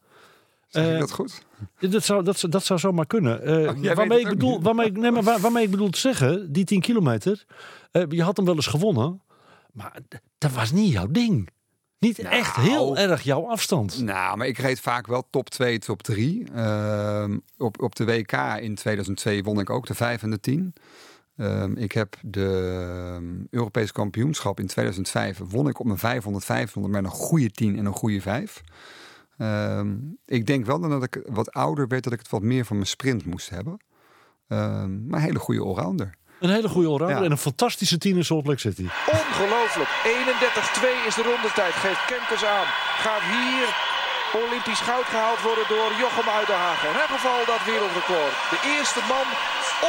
Zeg Eh, ik dat goed? Dat, zou, dat, zou- dat zou zomaar kunnen. Oh, weet waarmee, ik bedoel, waarmee, ik, nee, maar waar- waarmee ik bedoel te zeggen, die 10 kilometer, eh, je had hem wel eens gewonnen, maar dat was niet jouw ding. Niet Nou. echt heel erg jouw afstand. Nou, maar ik reed vaak wel top 2, top 3. op, op de WK in 2002 won ik ook de 5 en de 10. Ehm, ik heb de ehm, Europese kampioenschap in 2005 won ik op mijn 500, 500 met een goede 10 en een goede 5. Ehm, ik denk wel dat ik wat ouder werd, dat ik het wat meer van mijn sprint moest hebben. Ehm, maar een hele goede allrounder. Een hele goede allrounder Ja. en een fantastische team in Salt Lake City. Ongelooflijk. 31-2 is de rondetijd. Geeft Kemkes aan. Gaat hier Olympisch goud gehaald worden door Jochem Uitenhagen. In elk geval dat wereldrecord. De eerste man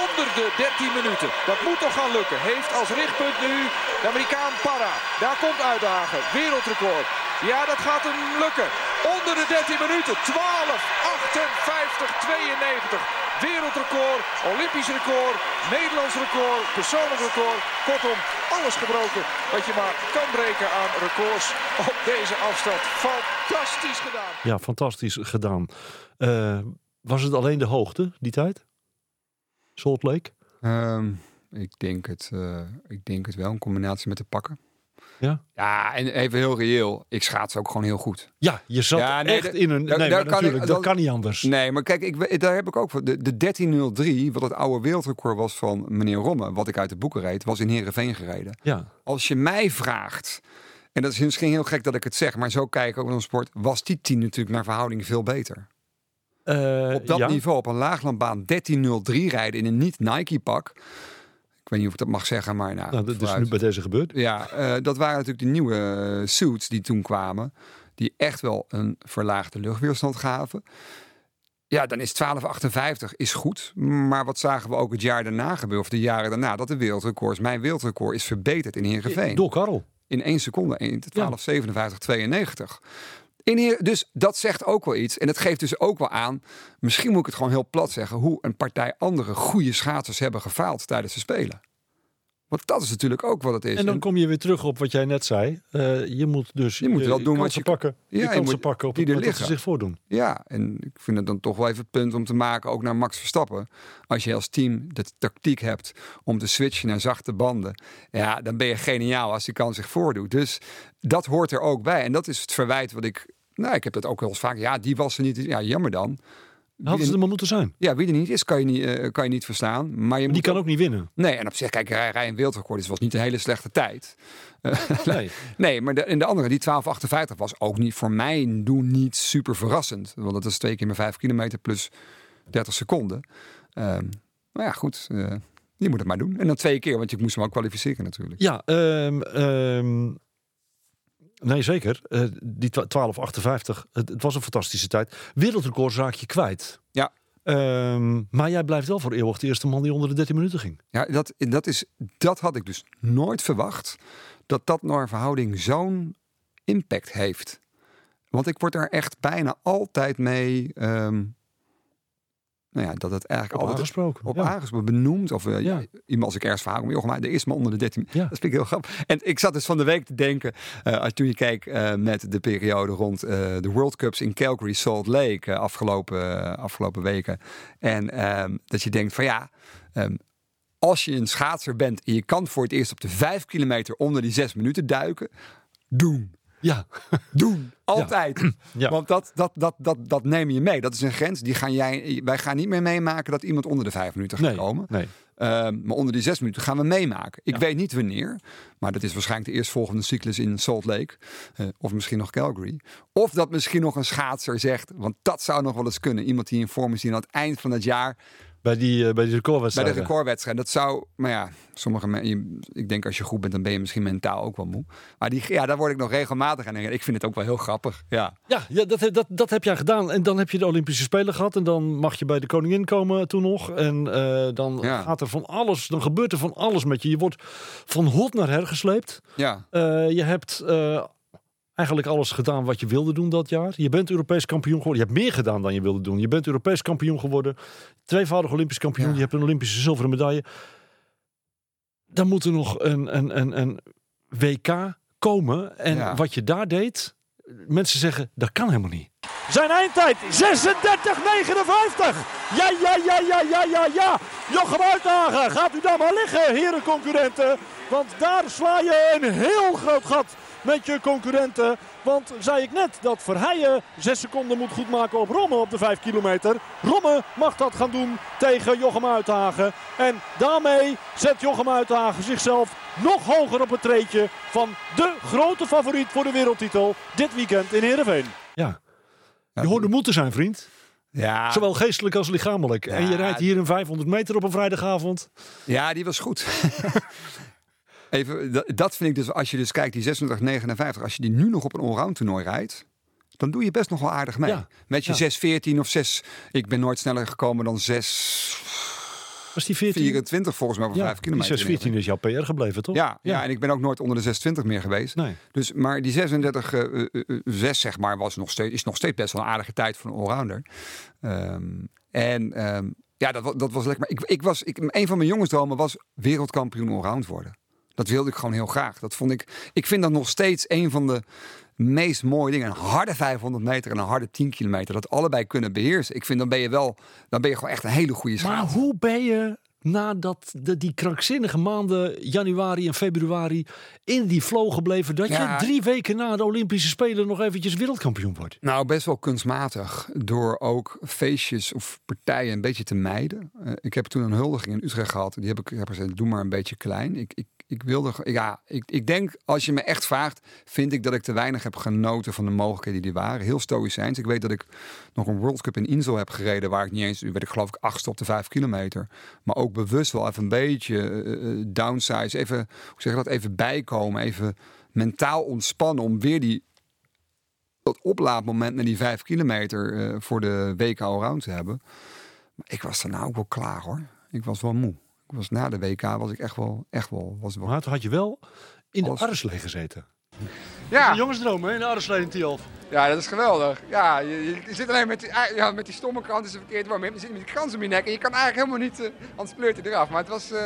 onder de 13 minuten. Dat moet toch gaan lukken. Heeft als richtpunt nu de Amerikaan Parra. Daar komt Uitenhagen. Wereldrecord. Ja, dat gaat hem lukken. Onder de 13 minuten. 12, 58, 92. Wereldrecord, Olympisch record, Nederlands record, persoonlijk record. Kortom, alles gebroken wat je maar kan breken aan records op deze afstand. Fantastisch gedaan. Ja, fantastisch gedaan. Eh, was het alleen de hoogte, die tijd? Salt Lake? Ehm, ik, denk het, eh, ik denk het wel, in combinatie met de pakken. Ja? Ja, en even heel reëel. Ik schaats ook gewoon heel goed. Ja, je zat Ja, nee, echt in een... Nee, daar kan ik- dat dat- kan niet anders. Nee, maar kijk, ik, daar heb ik ook voor. De, de 1303, wat het oude wereldrecord was van meneer Romme, wat ik uit de boeken reed, was in Heerenveen gereden. Ja. Als je mij vraagt, en dat is misschien heel gek dat ik het zeg, maar zo kijk ik ook naar een sport, was die 10 natuurlijk naar verhouding veel beter. Eh, Op dat ja. niveau, op een laaglandbaan 1303 rijden in een niet-Nike-pak. Ik weet niet of ik dat mag zeggen, maar nou, Nou, dat is nu bij deze gebeurd. Ja, eh, dat waren natuurlijk de nieuwe eh, suits die toen kwamen. Die echt wel een verlaagde luchtweerstand gaven. Ja, dan is 1258 is goed. Maar wat zagen we ook het jaar daarna gebeuren? Of de jaren daarna? Dat de wereldrecords, mijn wereldrecord is verbeterd in Heerenveen. Door Karel. In één seconde. In 1257, 92. In Heer, dus dat zegt ook wel iets. En het geeft dus ook wel aan, misschien moet ik het gewoon heel plat zeggen, hoe een partij andere goede schaatsers hebben gefaald tijdens de Spelen. Want dat is natuurlijk ook wat het is. En dan kom je weer terug op wat jij net zei. Eh, je moet dus Je moet wel doen wat je- pakken. Ja, je je moet- pakken op die het er liggen. zich voordoen. Ja, en ik vind het dan toch wel even het punt om te maken, ook naar Max Verstappen. Als je als team de tactiek hebt om te switchen naar zachte banden, ja, dan ben je geniaal als die kans zich voordoet. Dus dat hoort er ook bij. En dat is het verwijt wat ik, nou, ik heb dat ook wel eens vaak. Ja, die was er niet. Ja, jammer dan. Hadden ze er maar moeten zijn. Ja, wie er niet is, kan je niet, eh, kan je niet verstaan. Maar je Die moet kan ook niet winnen. Nee, en op zich, kijk, rij, rij een wereldrecord, dus was niet een hele slechte tijd. Eh, Nee. Nee, maar de, en de andere, die 1258, was ook niet voor mij doen niet super verrassend. Want dat is twee keer mijn 5 kilometer plus 30 seconden. Ehm, maar ja, goed. eh je moet het maar doen. En dan twee keer, want je moest hem ook kwalificeren natuurlijk. Ja, ehm, nee zeker. Eh, die twa- 1258, het, het was een fantastische tijd. Wereldrecord raak je kwijt. Ja. Ehm, maar jij blijft wel voor eeuwig de eerste man die onder de 13 minuten ging. Ja, dat, dat, is, dat had ik dus nooit verwacht. Dat dat naar verhouding zo'n impact heeft. Want ik word daar echt bijna altijd mee... ehm, nou ja, dat het eigenlijk Op altijd aangesproken. op ja. aangesproken, benoemd. Of eh, ja. Iemand als ik ergens vraag, joh, maar er is maar onder de 13. Ja. Dat vind ik heel grappig. En ik zat dus van de week te denken, eh, als toen je eh, met de periode rond eh, de World Cups in Calgary, Salt Lake, eh, afgelopen, eh, afgelopen weken. En ehm, dat je denkt van ja, ehm, als je een schaatser bent en je kan voor het eerst op de vijf kilometer onder die zes minuten duiken, doen. Ja. Doen. Altijd. Ja. Want dat, dat, dat, dat, dat neem je mee. Dat is een grens. Die gaan jij, wij gaan niet meer meemaken dat iemand onder de vijf minuten gaat Nee, komen. nee. Ehm, maar onder die zes minuten gaan we meemaken. Ik weet niet wanneer. Maar dat is waarschijnlijk de eerstvolgende cyclus in Salt Lake. eh, of misschien nog Calgary. Of dat misschien nog een schaatser zegt. Want dat zou nog wel eens kunnen. Iemand die in vorm is die aan het eind van het jaar. Bij die, eh, bij die Bij recordwedstrijd. de recordwedstrijd. Dat zou. Maar ja, sommige mensen. Ik denk als je goed bent, dan ben je misschien mentaal ook wel moe. Maar die, ja, daar word ik nog regelmatig aan. denken. Ik vind het ook wel heel grappig. Ja. Ja, ja dat, dat, dat heb jij gedaan. En dan heb je de Olympische Spelen gehad. En dan mag je bij de koningin komen toen nog. En eh, dan Ja. gaat er van alles. Dan gebeurt er van alles met je. Je wordt van hot naar her gesleept. Ja. Eh, je hebt eh, eigenlijk alles gedaan wat je wilde doen dat jaar. Je bent Europees kampioen geworden. Je hebt meer gedaan dan je wilde doen. Je bent Europees kampioen geworden. Tweevoudig Olympisch kampioen. Ja. Je hebt een Olympische zilveren medaille. Dan moet er nog een, een, een, een WK komen. En Ja. wat je daar deed... Mensen zeggen, dat kan helemaal niet. Zijn eindtijd 36-59. Ja, ja, ja, ja, ja, ja, ja. Jochem Uitdagen, gaat u daar maar liggen, heren concurrenten. Want daar sla je een heel groot gat met je concurrenten. Want zei ik net dat Verheijen 6 seconden moet goedmaken op Romme op de 5 kilometer. Romme mag dat gaan doen tegen Jochem Uithagen. En daarmee zet Jochem Uithagen zichzelf nog hoger op het treedje van de grote favoriet voor de wereldtitel dit weekend in Heerenveen. Ja. Je hoorde moeten zijn, vriend. Ja. Zowel geestelijk als lichamelijk. En je rijdt hier een 500 meter op een vrijdagavond. Ja, die was goed. Even, dat, vind ik dus, als je dus kijkt, die 26, 59, als je die nu nog op een allround toernooi rijdt, dan doe je best nog wel aardig mee. Ja. Met je Ja. 6, 14 of 6, ik ben nooit sneller gekomen dan 6, Was die 14? 24 volgens mij op ja, 5 die kilometer. 614 is jouw PR gebleven, toch? Ja, ja. en ik ben ook nooit onder de 620 meer geweest. Nee. Dus, maar die 36, eh, eh, eh, 6 zeg maar, was nog steeds, is nog steeds best wel een aardige tijd voor een allrounder. Ehm, en ehm, ja, dat, dat was lekker. Maar ik, ik was, ik, een van mijn jongensdromen was wereldkampioen allround worden. Dat wilde ik gewoon heel graag. Dat vond ik, ik vind dat nog steeds een van de meest mooie dingen. Een harde 500 meter en een harde 10 kilometer. Dat allebei kunnen beheersen. Ik vind dan ben je wel, dan ben je gewoon echt een hele goede Maar schaatser. hoe ben je nadat de, die krankzinnige maanden januari en februari in die flow gebleven, dat Ja. je drie weken na de Olympische Spelen nog eventjes wereldkampioen wordt? Nou, best wel kunstmatig. Door ook feestjes of partijen een beetje te mijden. Eh, ik heb toen een huldiging in Utrecht gehad. Die heb ik, heb gezegd, doe maar een beetje klein. Ik, ik, ik wilde, ja, ik, ik denk, als je me echt vraagt, vind ik dat ik te weinig heb genoten van de mogelijkheden die er waren. Heel stoïcijns. Ik weet dat ik nog een World Cup in Insel heb gereden, waar ik niet eens, werd ik geloof ik achtste op de vijf kilometer. Maar ook bewust wel even een beetje eh, eh, downsize, even, hoe zeg je dat, even bijkomen, even mentaal ontspannen om weer die dat oplaadmoment naar die vijf kilometer eh, voor de WK Allround te hebben. Maar ik was daarna ook wel klaar hoor. Ik was wel moe. Ik was na de WK was ik echt wel, echt wel, was wel. Maar toen had je wel in de Alles. Arreslee gezeten. Een jongensdroom, hè? In de Arreslee in Tialf. Ja, dat is geweldig. Ja, je, je- je zit alleen met die, ah, ja, met die stomme krant is het verkeerd warm. Je zit met die krans om je nek en je kan eigenlijk helemaal niet, uh, anders pleurt hij eraf. Maar het was, eh,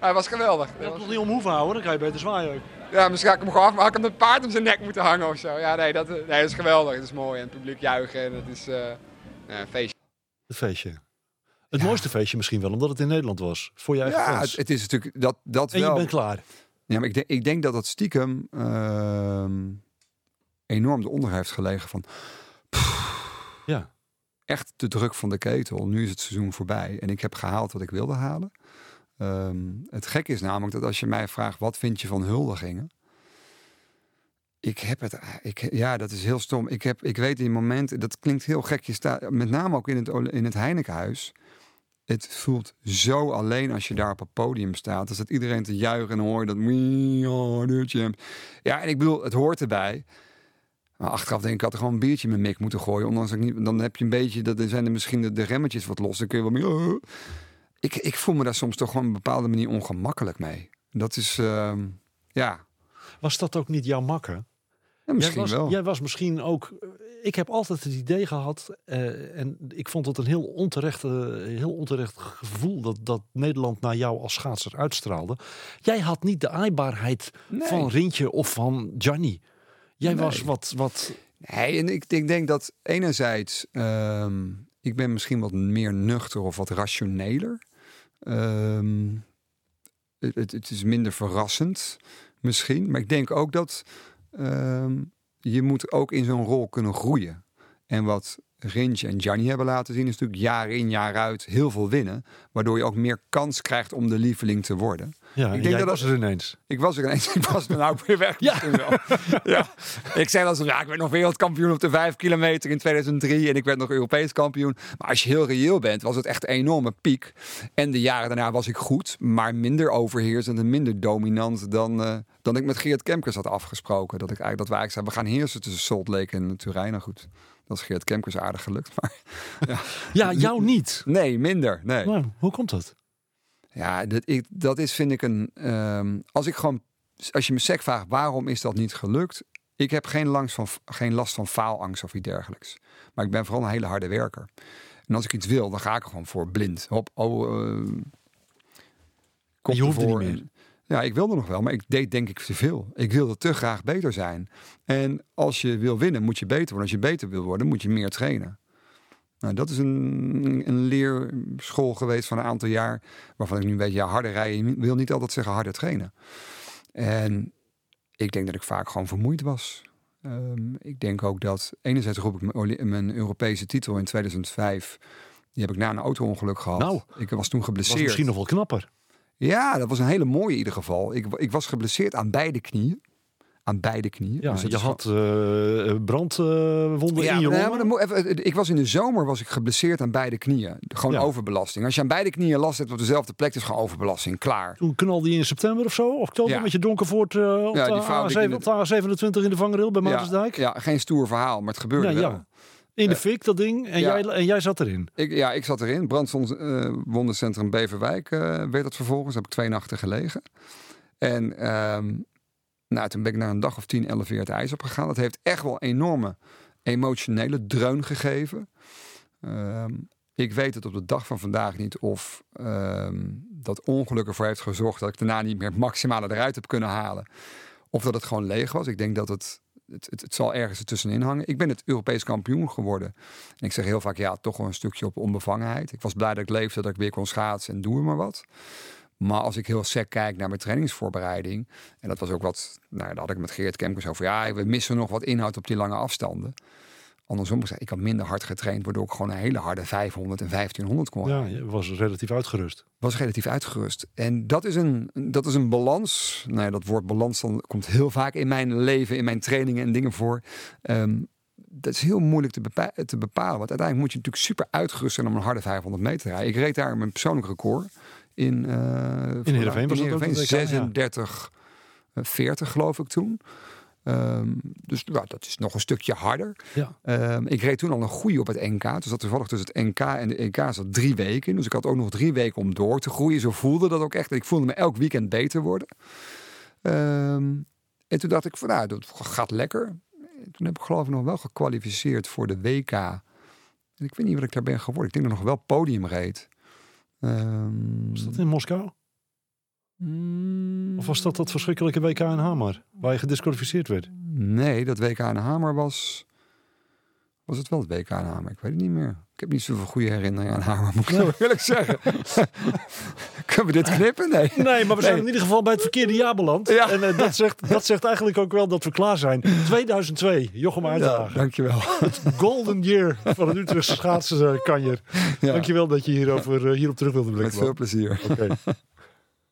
ja, het was geweldig. Je Dat had was- nog niet om hoeven houden, dan kan je beter zwaaien ook. ja, misschien had ik hem gewoon af, maar had ik hem een paard om zijn nek moeten hangen of zo. Ja, nee, dat, eh, nee, dat is geweldig. Het is mooi en het publiek juichen en het is eh, ja, een feestje. Het feestje. Het mooiste feestje misschien wel, omdat het in Nederland was. Voor je eigen Ja, het, het is natuurlijk dat, dat en je wel. bent klaar. Ja, maar ik denk, ik denk dat dat stiekem ehm, enorm eronder heeft gelegen van Ja. echt de druk van de ketel. Nu is het seizoen voorbij en ik heb gehaald wat ik wilde halen. Ehm, het gekke is namelijk dat als je mij vraagt wat vind je van huldigingen, ik heb het, ik, ja, dat is heel stom. Ik, heb, ik weet in momenten, dat klinkt heel gek. Je staat met name ook in het, in het Heinekenhuis. Het voelt zo alleen als je daar op het podium staat. Dan staat iedereen te juichen en dan hoor je dat. Ja, en ik bedoel, het hoort erbij. Maar achteraf denk ik, ik had er gewoon een biertje in mijn mik moeten gooien. Ondanks dat ik niet, dan heb je een beetje, dat dan zijn er misschien de, de remmetjes wat los. Dan kun je wel meer. Ik, ik voel me daar soms toch gewoon op een bepaalde manier ongemakkelijk mee. Dat is, ehm, ja, Was dat ook niet jouw makker? ja, misschien jij was, wel. Jij was misschien ook. Ik heb altijd het idee gehad, eh, en ik vond het een heel onterecht, eh, heel onterecht gevoel dat, dat Nederland naar jou als schaatser uitstraalde. Jij had niet de aaibaarheid Nee. van Rintje of van Gianni. Jij Nee. was wat, wat. Nee, en ik, ik denk dat enerzijds, ehm, ik ben misschien wat meer nuchter of wat rationeler. Ehm, het, het, het is minder verrassend misschien. Maar ik denk ook dat ehm, je moet ook in zo'n rol kunnen groeien. En wat Rintje en Gianni hebben laten zien is natuurlijk jaar in jaar uit heel veel winnen. Waardoor je ook meer kans krijgt om de lieveling te worden. Ja, denk jij dat was dat- er ineens. Ik was er ineens, ik was er nou ook weer weg. Ja. wel. ja. Ik zei wel zo, ja, ik werd nog wereldkampioen op de vijf kilometer in 2003 en ik werd nog Europees kampioen. Maar als je heel reëel bent, was het echt een enorme piek. En de jaren daarna was ik goed, maar minder overheersend en minder dominant dan, eh, dan ik met Geert Kemkers had afgesproken. Dat, ik eigenlijk, dat wij eigenlijk zeiden, we gaan heersen tussen Salt Lake en Turijn. Nou goed, dat is Geert Kemkers aardig gelukt. Maar Ja, jou niet. nee, minder. Nee. Nou, hoe komt dat? Ja, dat, ik, dat is vind ik een. ehm, als ik gewoon. Als je me sec vraagt waarom is dat niet gelukt. Ik heb geen, langs van, geen last van faalangst of iets dergelijks. Maar ik ben vooral een hele harde werker. En als ik iets wil, dan ga ik er gewoon voor blind. Hop, oh, kop je niet meer. Ja, ik wilde nog wel, maar ik deed denk ik te veel. Ik wilde te graag beter zijn. En als je wil winnen, moet je beter worden. Als je beter wil worden, moet je meer trainen. Nou, dat is een, een leerschool geweest van een aantal jaar. Waarvan ik nu weet, ja, harder rijden wil niet altijd zeggen harder trainen. En ik denk dat ik vaak gewoon vermoeid was. Ehm, ik denk ook dat, enerzijds roep ik mijn, Europese titel in 2005. Die heb ik na een auto-ongeluk gehad. Nou, ik was toen Was geblesseerd. misschien nog wel knapper. Ja, dat was een hele mooie in ieder geval. Ik, ik was geblesseerd aan beide knieën. Aan beide knieën. Ja, Dus je had eh brandwonden ja, in je nee, maar dan even, ik was in de zomer was ik geblesseerd aan beide knieën. Gewoon Ja. overbelasting. Als je aan beide knieën last hebt op dezelfde plek, is gewoon overbelasting. Klaar. Toen knalde je in september of zo, of oktober, Ja. met je Donkervoort eh op, Ja, de die fout die ik in A7, het- op de A27 in de vangrail bij Maartensdijk. ja, geen stoer verhaal, maar het gebeurde Ja, wel. In de fik, dat ding. En, Ja. jij, en jij zat erin. Ik, ja, ik zat erin. Brandwondencentrum Beverwijk eh, werd het vervolgens. Daar heb ik twee nachten gelegen. En ehm, nou, toen ben ik na een dag of 10, 11 weer het ijs opgegaan. Dat heeft echt wel enorme emotionele dreun gegeven. Ehm, ik weet het op de dag van vandaag niet of ehm, dat ongeluk ervoor heeft gezorgd dat ik daarna niet meer het maximale eruit heb kunnen halen. Of dat het gewoon leeg was. Ik denk dat het het, het, het zal ergens ertussenin hangen. Ik ben het Europees kampioen geworden. En ik zeg heel vaak, ja, toch wel een stukje op onbevangenheid. Ik was blij dat ik leefde, dat ik weer kon schaatsen en doe maar wat. Maar als ik heel sec kijk naar mijn trainingsvoorbereiding... en dat was ook wat, nou, daar had ik met Geert Kemkers over... ja, we missen nog wat inhoud op die lange afstanden. Andersom gezegd, ik had minder hard getraind... waardoor ik gewoon een hele harde 500 en 1500 kon Ja, je was relatief uitgerust. was relatief uitgerust. En dat is een, dat is een balans. Nou ja, dat woord balans dan komt heel vaak in mijn leven, in mijn trainingen en dingen voor. Ehm, dat is heel moeilijk te, bepa- te bepalen. Want uiteindelijk moet je natuurlijk super uitgerust zijn om een harde 500 meter te rijden. Ik reed daar mijn persoonlijk record in. eh In Heerenveen was Heerenveen, ja. 36, eh, 40 geloof ik toen. Ehm, dus ja, dat is nog een stukje harder. Ja. Ehm, ik reed toen al een goede op het NK. Dus dat toevallig tussen het NK en de EK zat drie weken in. Dus ik had ook nog drie weken om door te groeien. Zo voelde dat ook echt. Ik voelde me elk weekend beter worden. Ehm, en toen dacht ik van nou, dat gaat lekker. En toen heb ik geloof ik nog wel gekwalificeerd voor de WK. En ik weet niet wat ik daar ben geworden. Ik denk dat ik nog wel podium reed. Was dat in Moskou? Mm, Of was dat dat verschrikkelijke WK in Hamar? Waar je gedisqualificeerd werd? Nee, dat WK in Hamer was... Was het wel het WK in Hamer? Ik weet het niet meer. Ik heb niet zoveel goede herinneringen aan Hamer, moet ik eerlijk zeggen. Kunnen we dit knippen? Nee. Nee, maar we zijn Nee. in ieder geval bij het verkeerde jaar beland. Ja. En eh, dat, zegt, dat zegt eigenlijk ook wel dat we klaar zijn. 2002, Jochem Ja, Uitdagen. dankjewel. Golden year van het Utrechtse schaatsenkanjer. Ja. Dankjewel dat je hierover, eh, hierop terug wilde Met blikken. veel plezier. Oké.